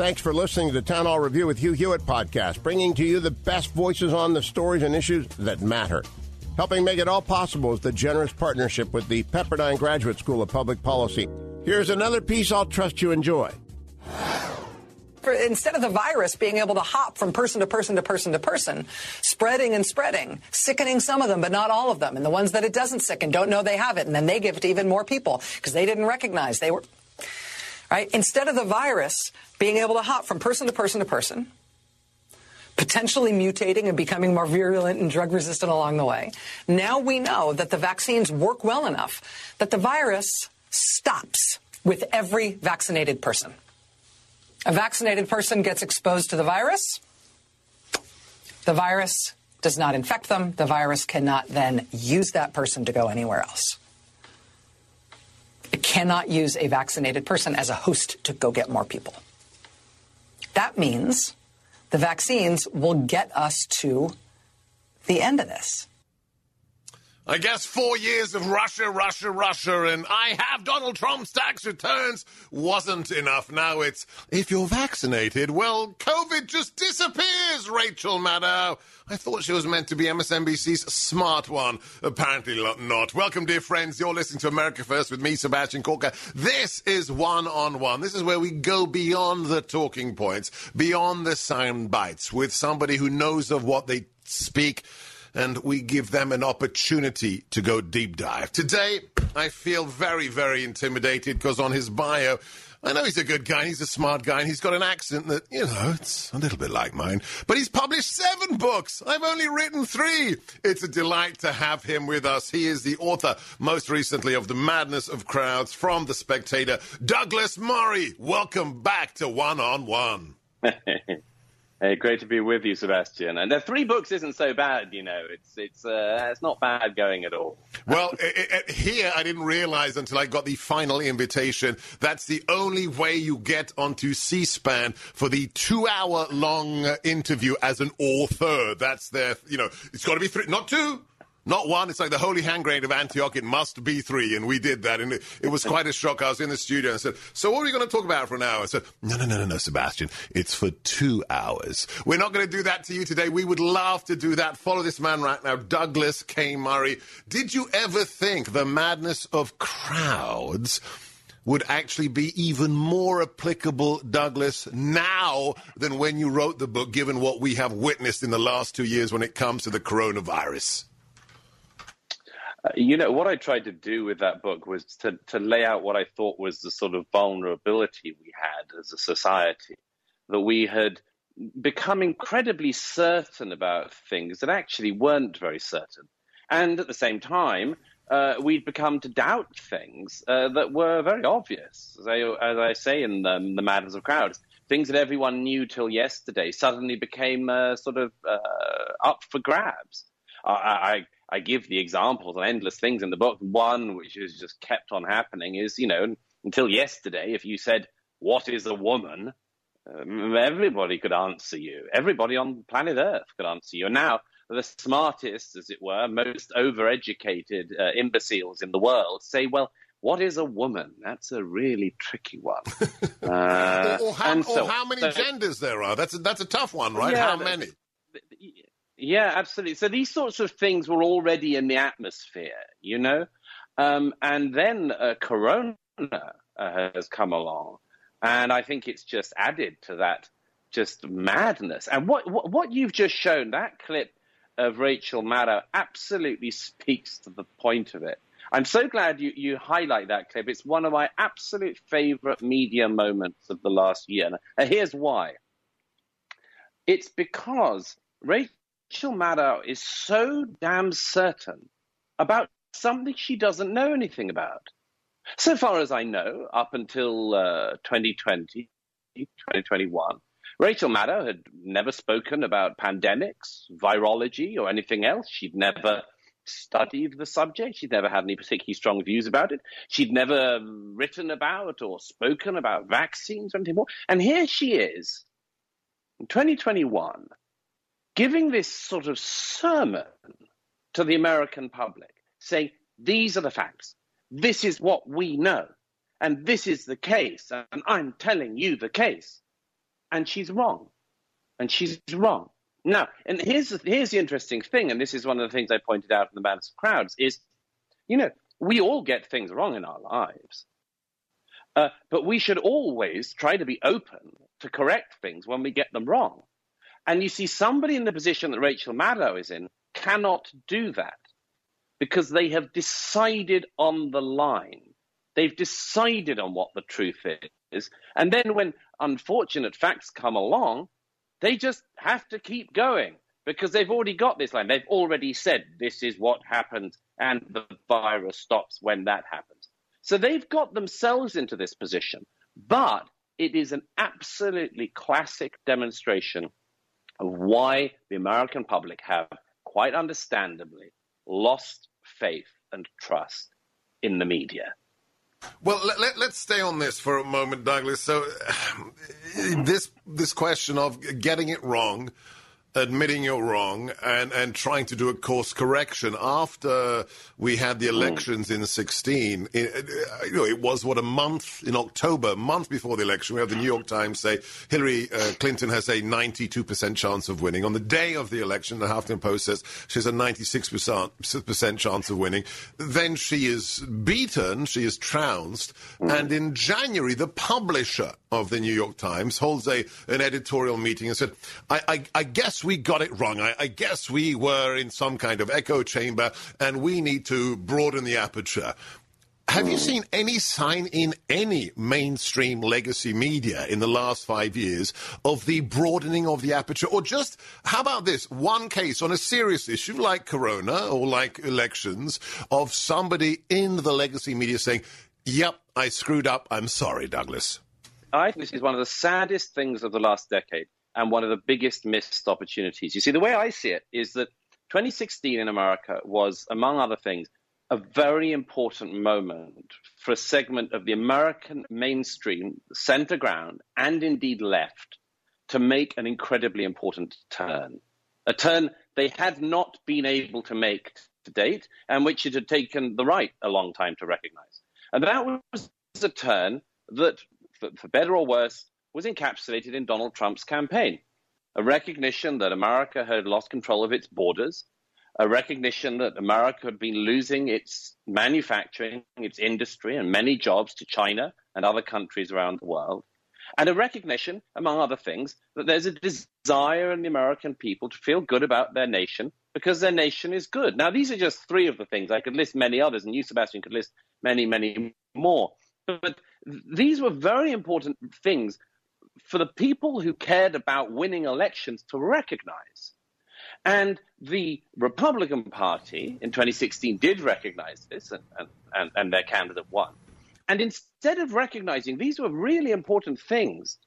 Thanks for listening to the Town Hall Review with Hugh Hewitt podcast, bringing to you the best voices on the stories and issues that matter. Helping make it all possible is the generous partnership with the Pepperdine Graduate School of Public Policy. Here's another piece I'll trust you enjoy. For, instead of the virus being able to hop from person to person to person to person, spreading and spreading, sickening some of them, but not all of them, and the ones that it doesn't sicken don't know they have it, and then they give it to even more people because they didn't recognize they were. Right? Instead of the virus being able to hop from person to person to person, potentially mutating and becoming more virulent and drug resistant along the way, now we know that the vaccines work well enough that the virus stops with every vaccinated person. A vaccinated person gets exposed to the virus. The virus does not infect them. The virus cannot then use that person to go anywhere else. Cannot use a vaccinated person as a host to go get more people. That means the vaccines will get us to the end of this. I guess four years of Russia, Russia, Russia, and I have Donald Trump's tax returns wasn't enough. Now it's if you're vaccinated, well, COVID just disappears, Rachel Maddow. I thought she was meant to be MSNBC's smart one. Apparently not. Welcome, dear friends. You're listening to America First with me, Sebastian Gorka. This is one on one. This is where we go beyond the talking points, beyond the sound bites, with somebody who knows of what they speak and we give them an opportunity to go deep dive. Today, I feel very, very intimidated because on his bio, I know he's a good guy, he's a smart guy, and he's got an accent that, you know, it's a little bit like mine. But he's published seven books. I've only written three. It's a delight to have him with us. He is the author, most recently, of The Madness of Crowds from The Spectator. Douglas Murray, welcome back to One on One. Hey, great to be with you, Sebastian. And the three books isn't so bad, you know. It's it's uh, it's not bad going at all. Well, it, it, eh, eh, eh, here I didn't realize until I got the final invitation. That's the only way you get onto C-SPAN for the two-hour-long uh, interview as an author. That's their, you know, it's got to be three, not two. Not one. It's like the holy hand grenade of Antioch. It must be three. And we did that. And it, it was quite a shock. I was in the studio and said, So what are we going to talk about for an hour? I said, No, no, no, no, no, Sebastian. It's for two hours. We're not going to do that to you today. We would love to do that. Follow this man right now, Douglas K. Murray. Did you ever think the madness of crowds? would actually be even more applicable, Douglas, now than when you wrote the book, given what we have witnessed in the last two years when it comes to the coronavirus? You know, what I tried to do with that book was to, to lay out what I thought was the sort of vulnerability we had as a society, that we had become incredibly certain about things that actually weren't very certain. And at the same time, uh, we'd become to doubt things uh, that were very obvious. As I, as I say in the, the Madness of Crowds, things that everyone knew till yesterday suddenly became uh, sort of uh, up for grabs. I, I I give the examples and endless things in the book. One, which has just kept on happening, is you know until yesterday, if you said what is a woman, um, everybody could answer you. Everybody on planet Earth could answer you. And now the smartest, as it were, most overeducated uh, imbeciles in the world say, well, what is a woman? That's a really tricky one. Uh, or, or, how, so, or, how, many so, genders there are? That's a, that's a tough one, right? Yeah, how many? Yeah, absolutely. So these sorts of things were already in the atmosphere, you know? Um, and then uh, Corona uh, has come along. And I think it's just added to that just madness. And what, what, what you've just shown, that clip of Rachel Maddow, absolutely speaks to the point of it. I'm so glad you, you highlight that clip. It's one of my absolute favorite media moments of the last year. And here's why. It's because Rachel Rachel Maddow is so damn certain about something she doesn't know anything about. So far as I know, up until uh, 2020, 2021. Rachel Maddow had never spoken about pandemics, virology, or anything else. She'd never studied the subject. She'd never had any particularly strong views about it. She'd never written about or spoken about vaccines or anything more. And here she is in 2021 giving this sort of sermon to the American public, saying, These are the facts. This is what we know. And this is the case. And I'm telling you the case and she's wrong. And she's wrong. Now, and here's the, here's the interesting thing, and this is one of the things I pointed out in the Madness of Crowds, is, you know, we all get things wrong in our lives. Uh, but we should always try to be open to correct things when we get them wrong. And you see, somebody in the position that Rachel Maddow is in cannot do that because they have decided on the line. They've decided on what the truth is. And then when unfortunate facts come along, they just have to keep going because they've already got this line. They've already said this is what happens and the virus stops when that happens. So they've got themselves into this position. But it is an absolutely classic demonstration of why the American public have, quite understandably, lost faith and trust in the media. Well, let, us stay on this for a moment, Douglas. So, this this question of getting it wrong admitting you're wrong and, and trying to do a course correction. After we had the elections in 16, it, you know, it was, what, a month in October, a month before the election, we have the New York Times say Hillary uh, Clinton has a 92% chance of winning. On the day of the election, the Huffington Post says she has a 96% chance of winning. Then she is beaten, she is trounced, and in January, the publisher of the New York Times holds a an editorial meeting and said, I, I, I guess we got it wrong. I, I, guess we were in some kind of echo chamber and we need to broaden the aperture. Have you seen any sign in any mainstream legacy media in the last five years of the broadening of the aperture? Or just, how about this? One case on a serious issue like Corona or like elections of somebody in the legacy media saying, Yep, I screwed up. I'm sorry, Douglas. I think this is one of the saddest things of the last decade and one of the biggest missed opportunities. You see, the way I see it is that 2016 in America was, among other things, a very important moment for a segment of the American mainstream, center ground, and indeed left to make an incredibly important turn. A turn they had not been able to make to date, and which it had taken the right a long time to recognize. And that was a turn that for, for better or worse, was encapsulated in Donald Trump's campaign. A recognition that America had lost control of its borders, a recognition that America had been losing its manufacturing, its industry, and many jobs to China and other countries around the world, and a recognition, among other things, that there's a desire in the American people to feel good about their nation because their nation is good. Now, these are just three of the things. I could list many others, and you, Sebastian, could list many, many more. But these were very important things for the people who cared about winning elections to recognize. And the Republican Party in 2016 did recognize this, and, and, and their candidate won. And instead of recognizing these were really important things,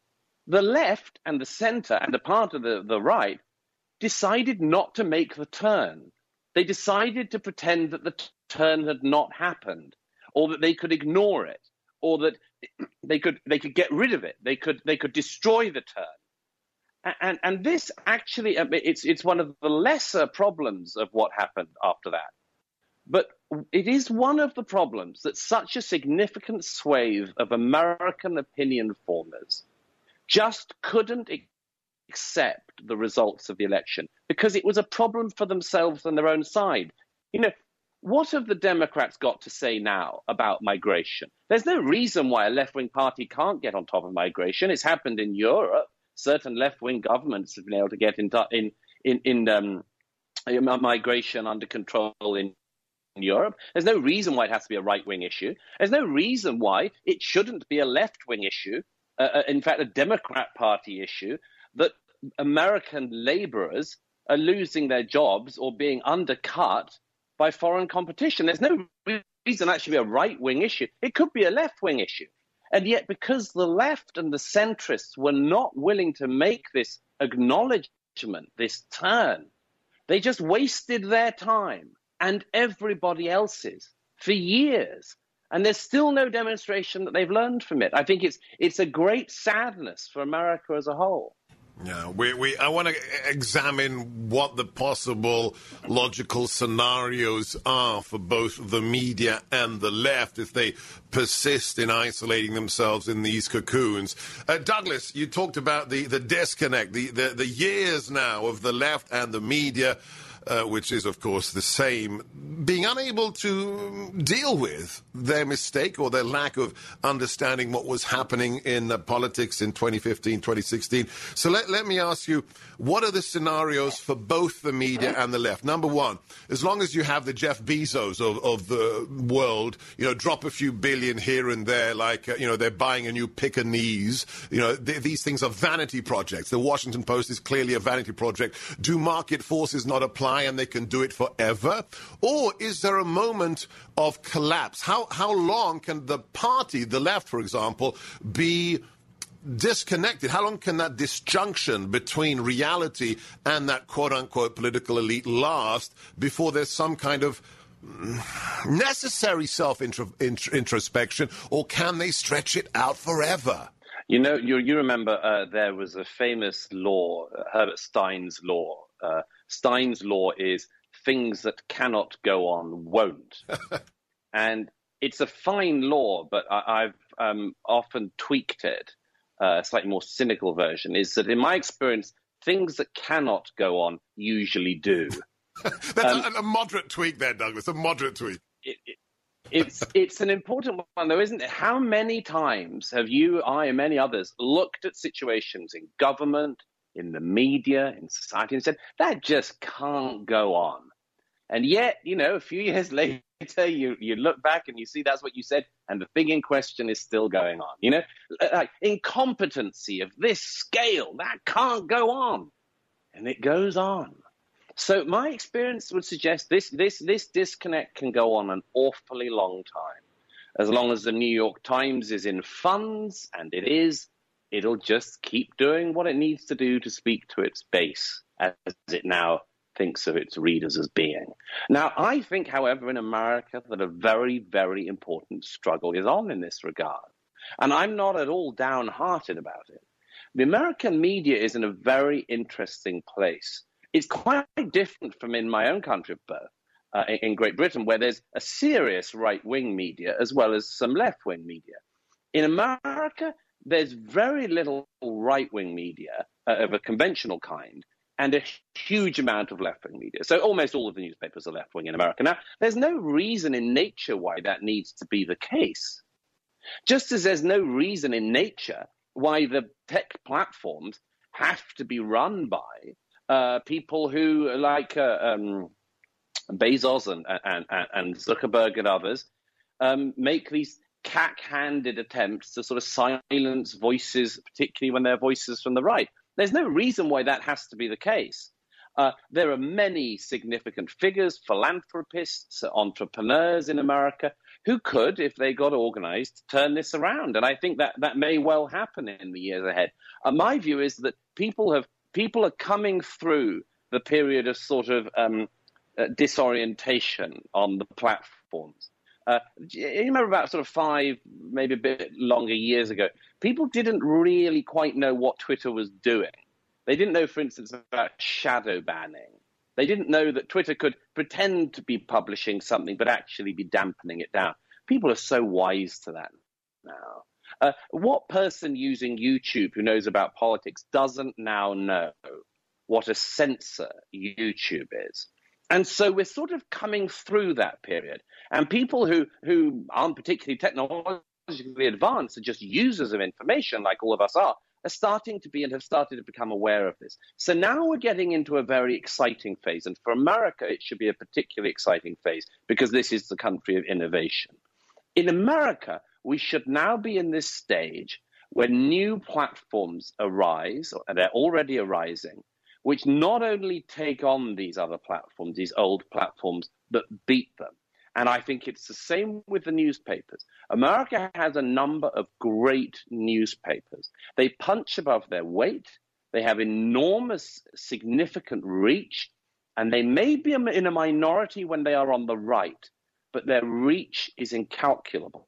the left and the center and a part of the, the right decided not to make the turn. They decided to pretend that the turn had not happened or that they could ignore it or that they could they could get rid of it. They could they could destroy the turn. And and this actually it's it's one of the lesser problems of what happened after that. But it is one of the problems that such a significant swathe of American opinion formers just couldn't accept the results of the election because it was a problem for themselves and their own side. You know, what have the Democrats got to say now about migration? There's no reason why a left wing party can't get on top of migration. It's happened in Europe. Certain left wing governments have been able to get in, in, in, in um, migration under control in Europe. There's no reason why it has to be a right wing issue. There's no reason why it shouldn't be a left wing issue, uh, uh, in fact, a Democrat Party issue, that American laborers are losing their jobs or being undercut by foreign competition. There's no reason that should be a right wing issue. It could be a left wing issue. And yet, because the left and the centrists were not willing to make this acknowledgement, this turn, they just wasted their time and everybody else's for years. And there's still no demonstration that they've learned from it. I think it's, it's a great sadness for America as a whole. Yeah, we, we I want to examine what the possible logical scenarios are for both the media and the left if they persist in isolating themselves in these cocoons. Uh, Douglas, you talked about the, the disconnect, the, the, the years now of the left and the media uh, which is, of course, the same, being unable to deal with their mistake or their lack of understanding what was happening in uh, politics in 2015, 2016. So let, let me ask you, what are the scenarios for both the media and the left? Number one, as long as you have the Jeff Bezos of, of the world, you know, drop a few billion here and there, like, uh, you know, they're buying a new Pekingese, you know, th- these things are vanity projects. The Washington Post is clearly a vanity project. Do market forces not apply? And they can do it forever? Or is there a moment of collapse? How, how long can the party, the left, for example, be disconnected? How long can that disjunction between reality and that quote unquote political elite last before there's some kind of necessary self introspection, or can they stretch it out forever? You know, you, you remember uh, there was a famous law, Herbert Stein's law, uh, Stein's law is things that cannot go on won't. and it's a fine law, but I, have um, often tweaked it. Uh, a slightly more cynical version is that, in my experience, things that cannot go on usually do. That's um, a, a, moderate tweak there, Douglas. A moderate tweak. It, it, it's it's an important one, though, isn't it? How many times have you, I, and many others looked at situations in government, in the media, in society, and said, that just can't go on. And yet, you know, a few years later, you, you look back and you see that's what you said, and the thing in question is still going on. You know, like incompetency of this scale, that can't go on. And it goes on. So my experience would suggest this, this, this disconnect can go on an awfully long time. As long as the New York Times is in funds, and it is, it'll just keep doing what it needs to do to speak to its base as it now thinks of its readers as being. Now, I think, however, in America that a very, very important struggle is on in this regard. And I'm not at all downhearted about it. The American media is in a very interesting place. It's quite different from in my own country of birth, uh, in Great Britain, where there's a serious right wing media as well as some left wing media. In America, there's very little right wing media uh, of a conventional kind and a huge amount of left wing media. So almost all of the newspapers are left wing in America. Now, there's no reason in nature why that needs to be the case. Just as there's no reason in nature why the tech platforms have to be run by uh, people who, like uh, um, Bezos and, and, and, Zuckerberg and others, um, make these cack-handed attempts to sort of silence voices, particularly when they're voices from the right. There's no reason why that has to be the case. Uh, there are many significant figures, philanthropists, entrepreneurs in America who could, if they got organized, turn this around. And I think that that may well happen in the years ahead. Uh, my view is that people have people are coming through the period of sort of um, uh, disorientation on the platforms. Uh, you remember about sort of five, maybe a bit longer years ago, people didn't really quite know what Twitter was doing. They didn't know, for instance, about shadow banning. They didn't know that Twitter could pretend to be publishing something but actually be dampening it down. People are so wise to that now. Uh, what person using YouTube who knows about politics doesn't now know what a censor YouTube is? And so we're sort of coming through that period. And people who, who aren't particularly technologically advanced are just users of information, like all of us are, are starting to be and have started to become aware of this. So now we're getting into a very exciting phase. And for America, it should be a particularly exciting phase because this is the country of innovation. In America, we should now be in this stage where new platforms arise, and they're already arising, which not only take on these other platforms, these old platforms, but beat them. And I think it's the same with the newspapers. America has a number of great newspapers. They punch above their weight, they have enormous, significant reach, and they may be in a minority when they are on the right, but their reach is incalculable.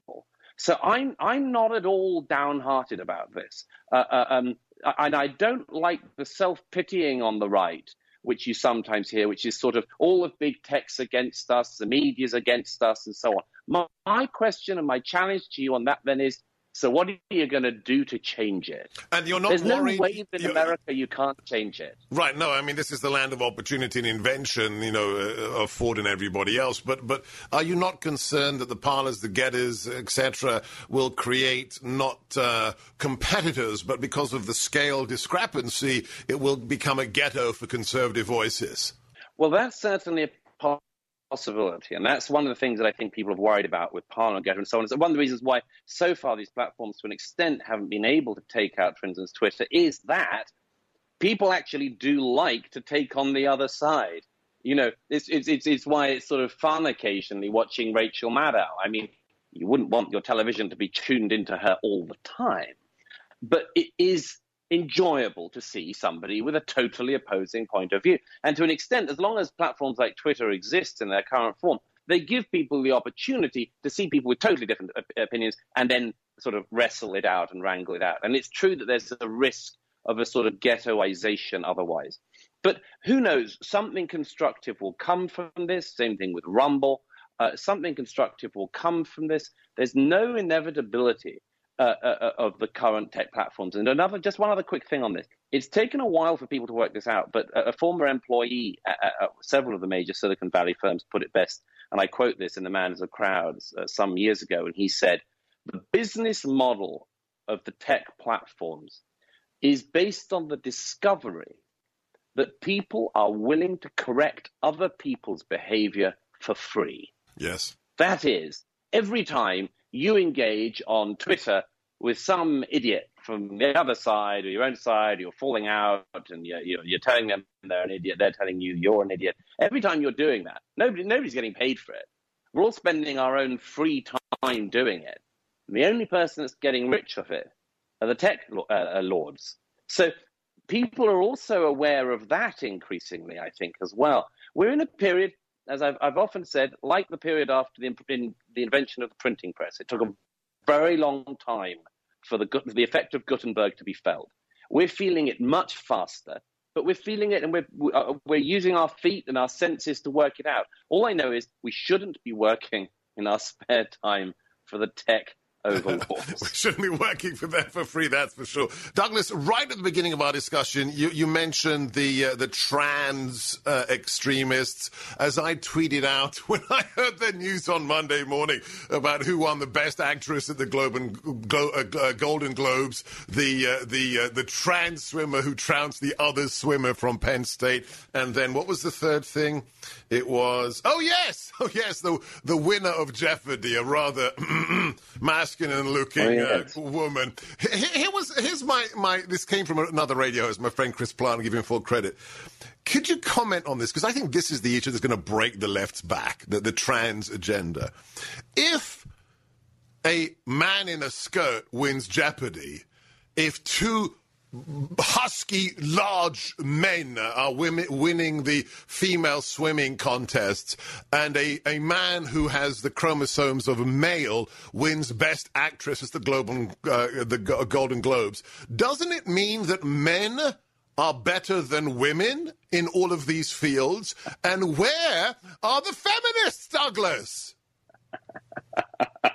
So I'm I'm not at all downhearted about this, uh, uh, um, and I don't like the self pitying on the right which you sometimes hear, which is sort of all of big tech's against us, the media's against us, and so on. My, my question and my challenge to you on that then is so what are you going to do to change it? And you're not There's worried, no way in America you can't change it. Right. No, I mean this is the land of opportunity and invention, you know, uh, of Ford and everybody else. But but are you not concerned that the Parlers, the Gettrs, etc., will create not uh, competitors, but because of the scale discrepancy, it will become a ghetto for conservative voices? Well, that's certainly a possibility. And that's one of the things that I think people have worried about with Parliament and so on. So one of the reasons why so far these platforms, to an extent, haven't been able to take out, for instance, Twitter, is that people actually do like to take on the other side. You know, it's, it's, it's, it's why it's sort of fun occasionally watching Rachel Maddow. I mean, you wouldn't want your television to be tuned into her all the time. But it is enjoyable to see somebody with a totally opposing point of view. And to an extent, as long as platforms like Twitter exist in their current form, they give people the opportunity to see people with totally different opinions and then sort of wrestle it out and wrangle it out. And it's true that there's a risk of a sort of ghettoization otherwise. But who knows? Something constructive will come from this. Same thing with Rumble. Uh, something constructive will come from this. There's no inevitability uh, uh, uh, of the current tech platforms. And another, just one other quick thing on this. It's taken a while for people to work this out, but a, a former employee at, at, several of the major Silicon Valley firms put it best. And I quote this in The Madness of Crowds uh, some years ago. And he said, The business model of the tech platforms is based on the discovery that people are willing to correct other people's behavior for free. Yes. That is, every time you engage on Twitter with some idiot from the other side or your own side, you're falling out and you're, you're, telling them they're an idiot, they're telling you you're an idiot. Every time you're doing that, nobody, nobody's getting paid for it. We're all spending our own free time doing it. And the only person that's getting rich off it are the tech uh, uh, lords. So people are also aware of that increasingly, I think, as well. We're in a period as I've, I've often said, like the period after the, in, the invention of the printing press, it took a very long time for the, the effect of Gutenberg to be felt. We're feeling it much faster, but we're feeling it and we're, uh, we're using our feet and our senses to work it out. All I know is we shouldn't be working in our spare time for the tech overlords. we shouldn't be working for them for free, that's for sure. Douglas, right at the beginning of our discussion, you, you mentioned the uh, the trans uh, extremists. As I tweeted out when I heard the news on Monday morning about who won the Best Actress at the Globe and, Glo- uh, uh Golden Globes, the uh, the uh, the trans swimmer who trounced the other swimmer from Penn State, and then what was the third thing? It was oh yes, oh yes, the the winner of Jeopardy, a rather masculine looking oh, yes. uh, woman. Here was here's my my. This came from another radio host, my friend Chris Plante. Give him full credit. Could you comment on this? Because I think this is the issue that's going to break the left's back, the, the trans agenda. If a man in a skirt wins Jeopardy, if two husky, large men are winning the female swimming contests, and a, a man who has the chromosomes of a male wins Best Actress at the, Global, uh, the Golden Globes. Doesn't it mean that men are better than women in all of these fields? And where are the feminists, Douglas?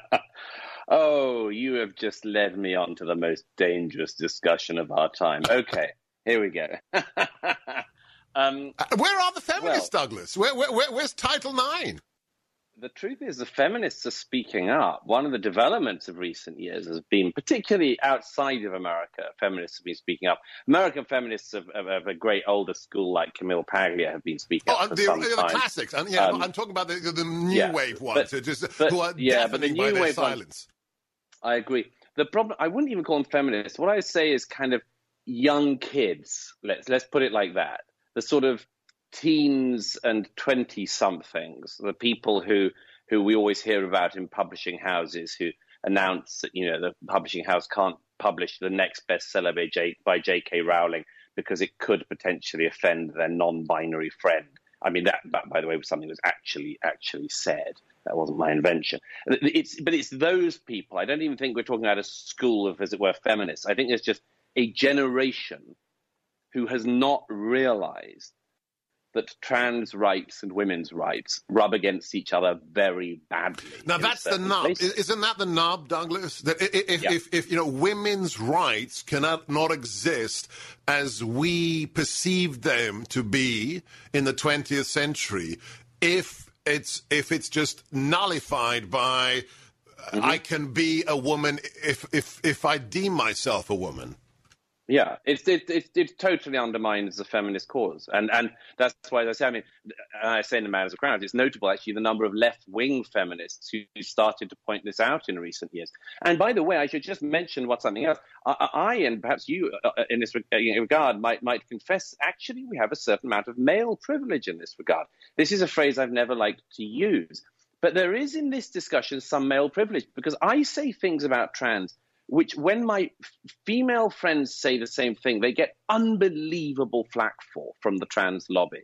Oh, you have just led me on to the most dangerous discussion of our time. Okay, here we go. um, uh, where are the feminists, well, Douglas? Where, where, where, where's Title IX? The truth is, the feminists are speaking up. One of the developments of recent years has been, particularly outside of America, feminists have been speaking up. American feminists of, of, of a great older school like Camille Paglia have been speaking oh, up. For the, some the time. classics. And, yeah, um, I'm talking about the, the new yeah, wave ones, but, just, but, who are yeah, but the new by wave silence. Ones, I agree. The problem I wouldn't even call them feminists. What I say is kind of young kids. Let's let's put it like that. The sort of teens and twenty somethings, the people who who we always hear about in publishing houses who announce that you know the publishing house can't publish the next bestseller by, J, by J.K. Rowling because it could potentially offend their non-binary friend. I mean, that, by the way, was something that was actually actually said. That wasn't my invention. It's, but it's those people. I don't even think we're talking about a school of, as it were, feminists. I think there's just a generation who has not realized that trans rights and women's rights rub against each other very badly. Now that's the nub, places. isn't that the nub, Douglas? That if, yeah. if, if, you know women's rights cannot not exist as we perceive them to be in the 20th century, if it's if it's just nullified by mm-hmm. I can be a woman if if if I deem myself a woman. Yeah, it, it, it, it, totally undermines the feminist cause. And and that's why I say, I mean, I say in the as a Crown, it's notable actually the number of left wing feminists who started to point this out in recent years. And by the way, I should just mention what's something else. I, I and perhaps you uh, uh, in this regard might, might confess actually we have a certain amount of male privilege in this regard. This is a phrase I've never liked to use. But there is in this discussion some male privilege because I say things about trans which when my female friends say the same thing, they get unbelievable flack for from the trans lobby.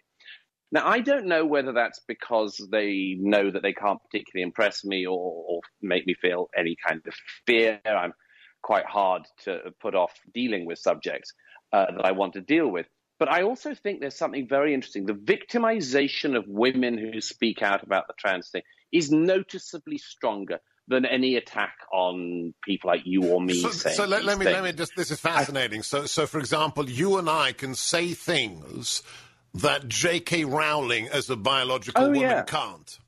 Now, I don't know whether that's because they know that they can't particularly impress me or, or make me feel any kind of fear. I'm quite hard to put off dealing with subjects uh, that I want to deal with. But I also think there's something very interesting. The victimization of women who speak out about the trans thing is noticeably stronger than any attack on people like you or me. So, so let, let, me let me just. This is fascinating. I, so so for example, you and I can say things that J.K. Rowling, as a biological oh, woman, yeah. can't.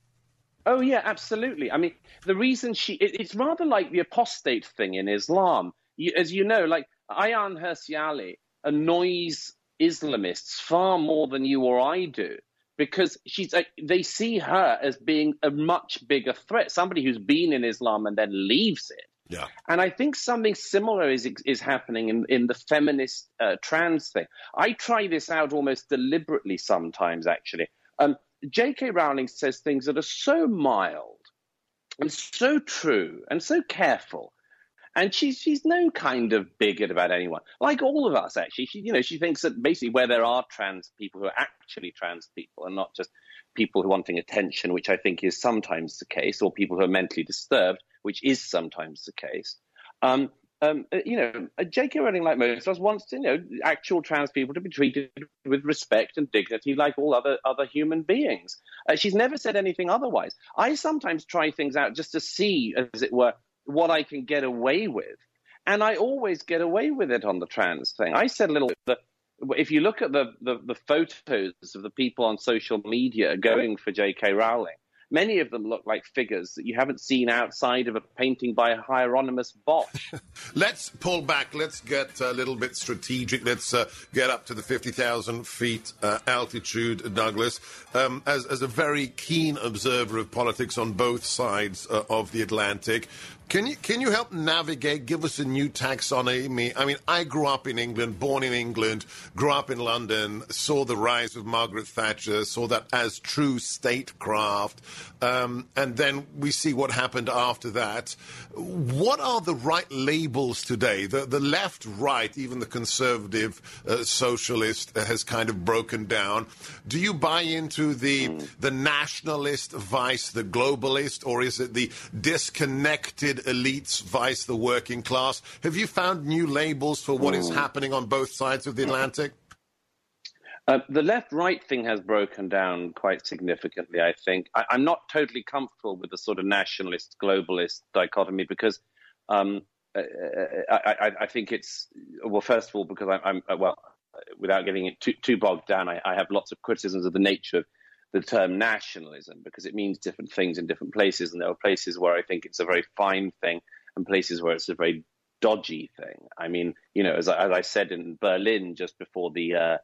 Oh yeah, absolutely. I mean, the reason she it, it's rather like the apostate thing in Islam. You, as you know, like Ayaan Hirsi Ali annoys Islamists far more than you or I do because she's like, they see her as being a much bigger threat, somebody who's been in Islam and then leaves it. Yeah. And I think something similar is is happening in, in the feminist uh, trans thing. I try this out almost deliberately sometimes, actually. Um, J.K. Rowling says things that are so mild and so true and so careful and she's she's no kind of bigot about anyone. Like all of us, actually. She you know she thinks that basically where there are trans people who are actually trans people and not just people who are wanting attention, which I think is sometimes the case, or people who are mentally disturbed, which is sometimes the case. Um, um, uh, you know, J.K. Rowling, like most of us, wants you know actual trans people to be treated with respect and dignity, like all other other human beings. Uh, she's never said anything otherwise. I sometimes try things out just to see, as it were, what I can get away with. And I always get away with it on the trans thing. I said a little bit if you look at the, the, the photos of the people on social media going for J.K. Rowling, Many of them look like figures that you haven't seen outside of a painting by Hieronymus Bosch. Let's pull back. Let's get a little bit strategic. Let's uh, get up to the 50,000 feet uh, altitude, Douglas. Um, as, as, a very keen observer of politics on both sides uh, of the Atlantic, can you can you help navigate? Give us a new taxonomy. I mean, I grew up in England, born in England, grew up in London, saw the rise of Margaret Thatcher, saw that as true statecraft, um, and then we see what happened after that. What are the right labels today? The the left, right, even the conservative uh, socialist has kind of broken down. Do you buy into the the nationalist vice the globalist, or is it the disconnected elites vice the working class. Have you found new labels for what is hmm. happening on both sides of the Atlantic? Uh, the left right thing has broken down quite significantly, I think. I, am not totally comfortable with the sort of nationalist globalist dichotomy because um, uh, uh I, I, I, think it's, well, first of all, because I, am uh, well, without getting it too, too bogged down, I, I, have lots of criticisms of the nature of the term nationalism because it means different things in different places. And there are places where I think it's a very fine thing and places where it's a very dodgy thing. I mean, you know, as, as I said in Berlin just before the uh,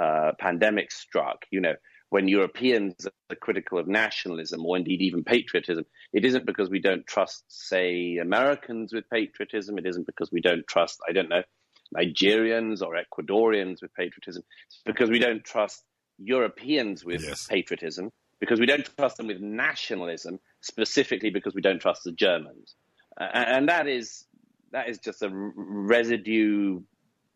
uh, pandemic struck, you know, when Europeans are critical of nationalism or indeed even patriotism, it isn't because we don't trust, say, Americans with patriotism. It isn't because we don't trust, I don't know, Nigerians or Ecuadorians with patriotism. It's because we don't trust Europeans with yes. patriotism because we don't trust them with nationalism, specifically because we don't trust the Germans. Uh, and that is that is just a residue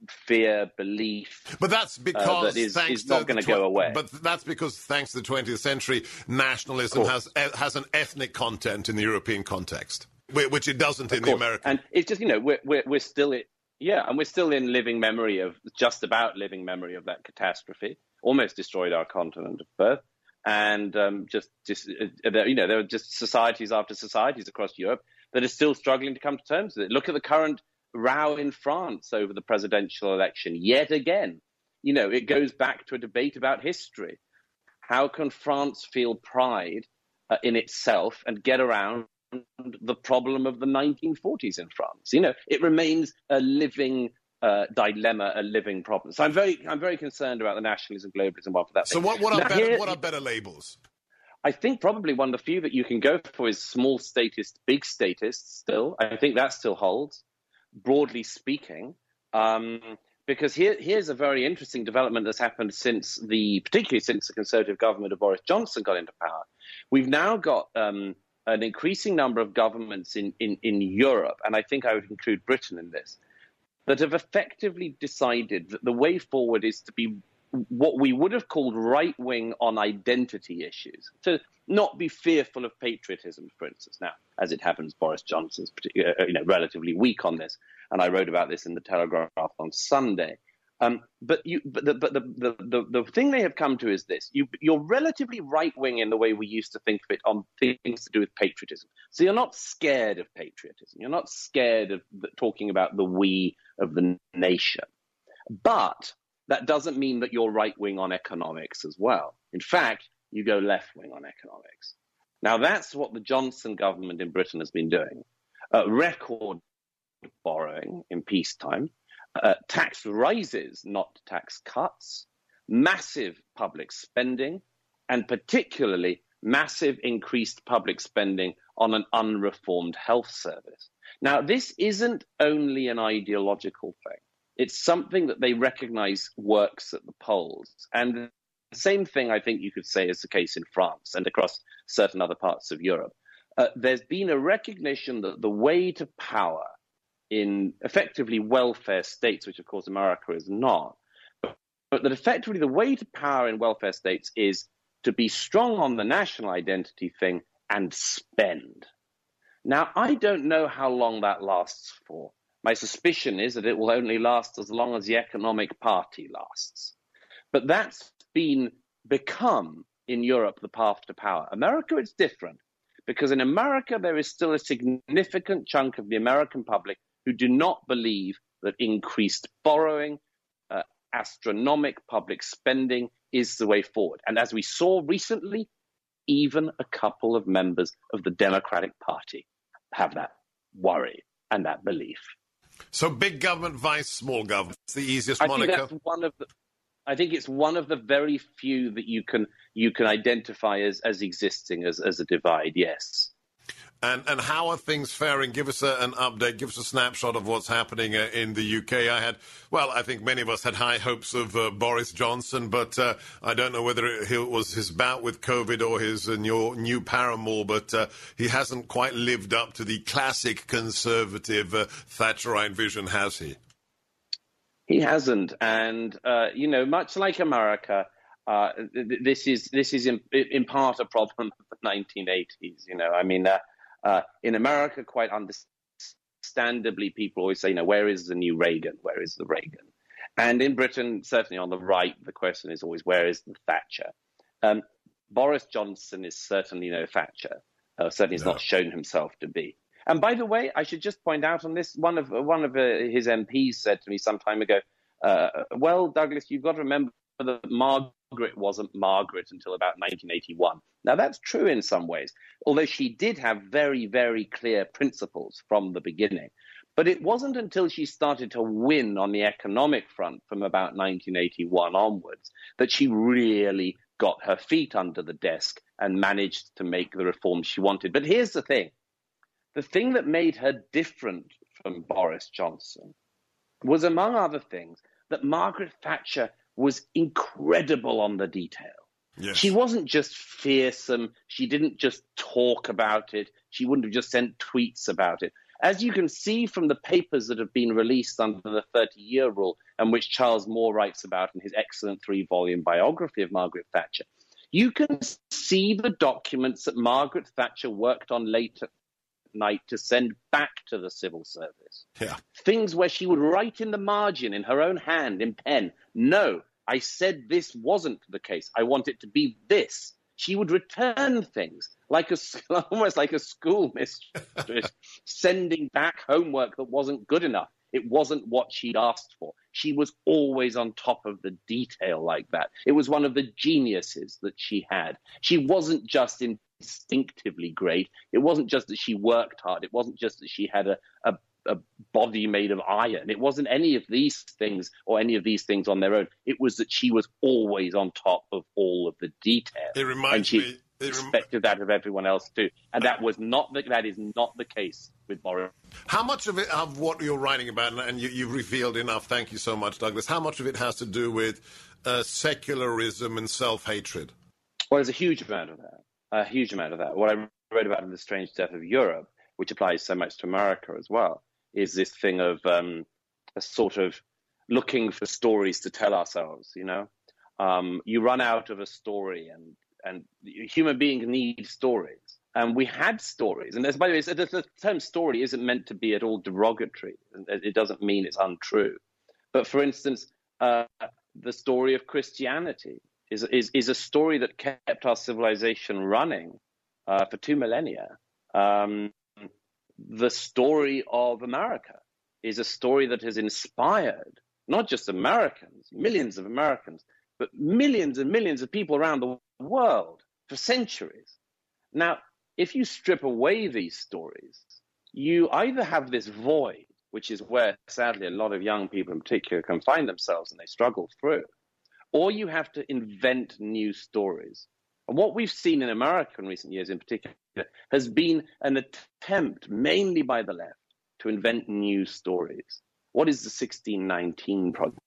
fear, belief. But that's because uh, that is, is not going to go away. But that's because thanks to the 20th century, nationalism has has an ethnic content in the European context, which it doesn't of in course. the American. And it's just you know we're we're, we're still in, yeah, and we're still in living memory of just about living memory of that catastrophe. Almost destroyed our continent of birth. And um, just, just uh, you know, there are just societies after societies across Europe that are still struggling to come to terms with it. Look at the current row in France over the presidential election yet again. You know, it goes back to a debate about history. How can France feel pride uh, in itself and get around the problem of the 1940s in France? You know, it remains a living uh, dilemma, a living problem. So I'm very, I'm very concerned about the nationalism, globalism one for that. So what, what, are Now, better, here- what are better labels? I think probably one of the few that you can go for is small statist, big statist still. I think that still holds, broadly speaking. Um, because here, here's a very interesting development that's happened since the, particularly since the Conservative government of Boris Johnson got into power. We've now got um, an increasing number of governments in, in, in Europe, and I think I would include Britain in this, that have effectively decided that the way forward is to be what we would have called right wing on identity issues, to not be fearful of patriotism, for instance. Now, as it happens, Boris Johnson's partic- uh, you know, relatively weak on this, and I wrote about this in the Telegraph on Sunday. Um, but you, but, the, but the, the, the, the thing they have come to is this: you, you're relatively right wing in the way we used to think of it on things to do with patriotism. So you're not scared of patriotism. You're not scared of the, talking about the we of the nation. But that doesn't mean that you're right wing on economics as well. In fact, you go left wing on economics. Now, that's what the Johnson government in Britain has been doing. Uh, record borrowing in peacetime, uh, tax rises, not tax cuts, massive public spending, and particularly massive increased public spending on an unreformed health service. Now, this isn't only an ideological thing. It's something that they recognize works at the polls. And the same thing I think you could say is the case in France and across certain other parts of Europe. Uh, there's been a recognition that the way to power in effectively welfare states, which of course America is not, but, but that effectively the way to power in welfare states is to be strong on the national identity thing and spend. Now, I don't know how long that lasts for. My suspicion is that it will only last as long as the economic party lasts. But that's been become in Europe the path to power. America, it's different because in America, there is still a significant chunk of the American public who do not believe that increased borrowing, uh, astronomic public spending is the way forward. And as we saw recently, even a couple of members of the Democratic Party have that worry and that belief. So big government vice small government. It's the easiest I moniker. think that's one of the. I think it's one of the very few that you can you can identify as as existing as as a divide. Yes. And and how are things faring? Give us a, an update. Give us a snapshot of what's happening uh, in the UK. I had, well, I think many of us had high hopes of uh, Boris Johnson, but uh, I don't know whether it was his bout with COVID or his uh, new, new paramour, but uh, he hasn't quite lived up to the classic conservative uh, Thatcherite vision, has he? He hasn't, and you know, much like America, th- this is this is in, in part a problem of the 1980s. You know, I mean, uh, in America, quite understandably, people always say, you know, where is the new Reagan? Where is the Reagan? And in Britain, certainly on the right, the question is always, where is the Thatcher? Um, Boris Johnson is certainly no Thatcher. Uh, certainly has No. not shown himself to be. And by the way, I should just point out on this, one of one of uh, his MPs said to me some time ago, uh, "Well, Douglas, you've got to remember that Margaret wasn't Margaret until about 1981." Now that's true in some ways, although she did have very, very clear principles from the beginning. But it wasn't until she started to win on the economic front from about 1981 onwards that she really got her feet under the desk and managed to make the reforms she wanted. But here's the thing the thing that made her different from Boris Johnson was, among other things, that Margaret Thatcher was incredible on the detail. Yes. She wasn't just fearsome. She didn't just talk about it. She wouldn't have just sent tweets about it. As you can see from the papers that have been released under the 30 year rule, and which Charles Moore writes about in his excellent three volume biography of Margaret Thatcher, you can see the documents that Margaret Thatcher worked on late at night to send back to the civil service. Yeah. Things where she would write in the margin in her own hand in pen, no, I said this wasn't the case. I want it to be this. She would return things like a almost like a school mistress sending back homework that wasn't good enough. It wasn't what she'd asked for. She was always on top of the detail like that. It was one of the geniuses that she had. She wasn't just instinctively great. It wasn't just that she worked hard. It wasn't just that she had a, a a body made of iron. It wasn't any of these things or any of these things on their own. It was that she was always on top of all of the detail. It reminds and she me. Expected that of everyone else too, and that was not the, that is not the case with Boris. How much of it of what you're writing about, and you, you've revealed enough. Thank you so much, Douglas. How much of it has to do with uh, secularism and self-hatred? Well, there's a huge amount of that. A huge amount of that. What I read about in the Strange Death of Europe, which applies so much to America as well, is this thing of um, a sort of looking for stories to tell ourselves. You know, um, you run out of a story, and and human beings need stories. And we had stories, and by the way, the term "story" isn't meant to be at all derogatory. It doesn't mean it's untrue. But for instance, uh, the story of Christianity is, is is a story that kept our civilization running uh, for two millennia. Um, the story of America is a story that has inspired not just Americans, millions of Americans, but millions and millions of people around the world for centuries. Now, if you strip away these stories, you either have this void, which is where sadly a lot of young people in particular can find themselves and they struggle through, or you have to invent new stories. And what we've seen in America in recent years, in particular, has been an attempt, mainly by the left, to invent new stories. What is the 1619 project?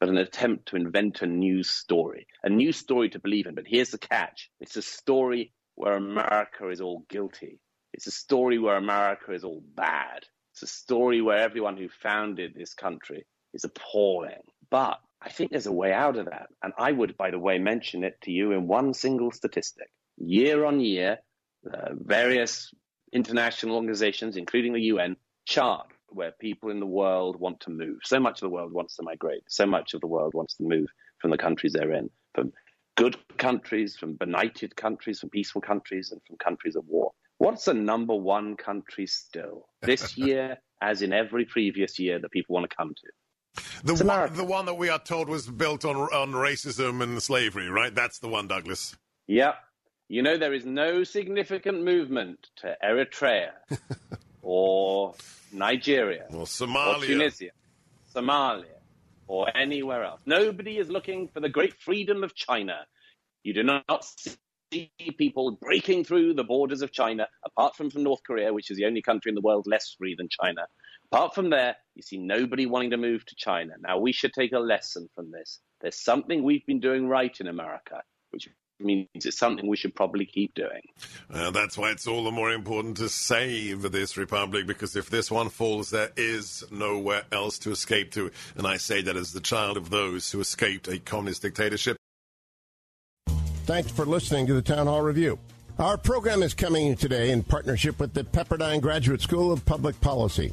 But an attempt to invent a new story, a new story to believe in. But here's the catch it's a story where America is all guilty. It's a story where America is all bad. It's a story where everyone who founded this country is appalling. But I think there's a way out of that. And I would, by the way, mention it to you in one single statistic. Year on year, uh, various international organizations, including the UN, chart where people in the world want to move. So much of the world wants to migrate. So much of the world wants to move from the countries they're in, from good countries, from benighted countries, from peaceful countries, and from countries of war. What's the number one country still this year, as in every previous year, that people want to come to? The one, the one that we are told was built on on racism and slavery, right? That's the one, Douglas. Yeah. You know, there is no significant movement to Eritrea or Nigeria or Somalia or Tunisia, Somalia, or anywhere else. Nobody is looking for the great freedom of China. You do not see people breaking through the borders of China, apart from from North Korea, which is the only country in the world less free than China. Apart from there, you see nobody wanting to move to China. Now, we should take a lesson from this. There's something we've been doing right in America, which means it's something we should probably keep doing. Uh, that's why it's all the more important to save this republic, because if this one falls, there is nowhere else to escape to. And I say that as the child of those who escaped a communist dictatorship. Thanks for listening to the Town Hall Review. Our program is coming today in partnership with the Pepperdine Graduate School of Public Policy.